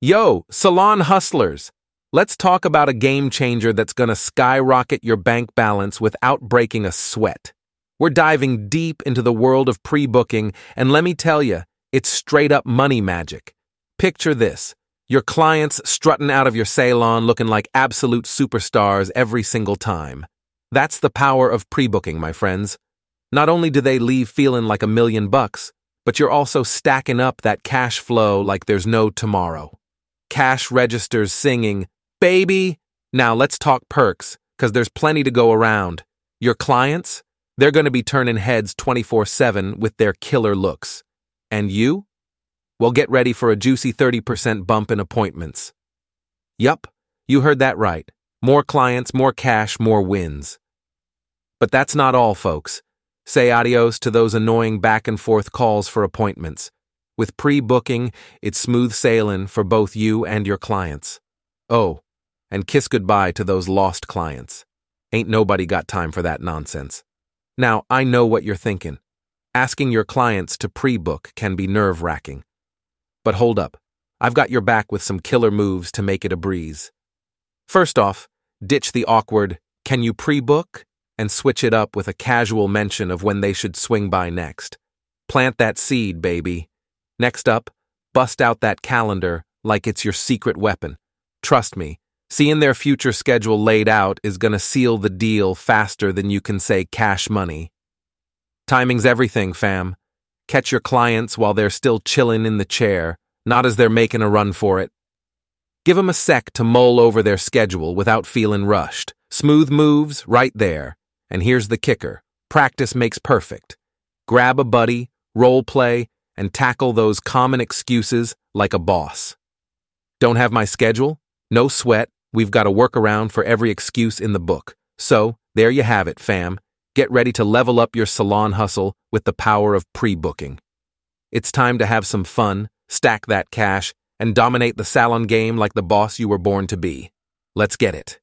Yo, salon hustlers! Let's talk about a game changer that's gonna skyrocket your bank balance without breaking a sweat. We're diving deep into the world of pre booking, and let me tell you, it's straight up money magic. Picture this your clients strutting out of your salon looking like absolute superstars every single time. That's the power of pre booking, my friends. Not only do they leave feeling like a million bucks, but you're also stacking up that cash flow like there's no tomorrow cash registers singing, Baby! Now let's talk perks, because there's plenty to go around. Your clients? They're going to be turning heads 24 7 with their killer looks. And you? Well, get ready for a juicy 30% bump in appointments. Yup, you heard that right. More clients, more cash, more wins. But that's not all, folks. Say adios to those annoying back and forth calls for appointments. With pre booking, it's smooth sailing for both you and your clients. Oh, and kiss goodbye to those lost clients. Ain't nobody got time for that nonsense. Now, I know what you're thinking. Asking your clients to pre book can be nerve wracking. But hold up, I've got your back with some killer moves to make it a breeze. First off, ditch the awkward, can you pre book? and switch it up with a casual mention of when they should swing by next. Plant that seed, baby. Next up, bust out that calendar like it's your secret weapon. Trust me, seeing their future schedule laid out is gonna seal the deal faster than you can say cash money. Timing's everything, fam. Catch your clients while they're still chilling in the chair, not as they're making a run for it. Give 'em a sec to mull over their schedule without feeling rushed. Smooth moves right there. And here's the kicker practice makes perfect. Grab a buddy, role play, and tackle those common excuses like a boss. Don't have my schedule? No sweat, we've got a workaround for every excuse in the book. So, there you have it, fam. Get ready to level up your salon hustle with the power of pre booking. It's time to have some fun, stack that cash, and dominate the salon game like the boss you were born to be. Let's get it.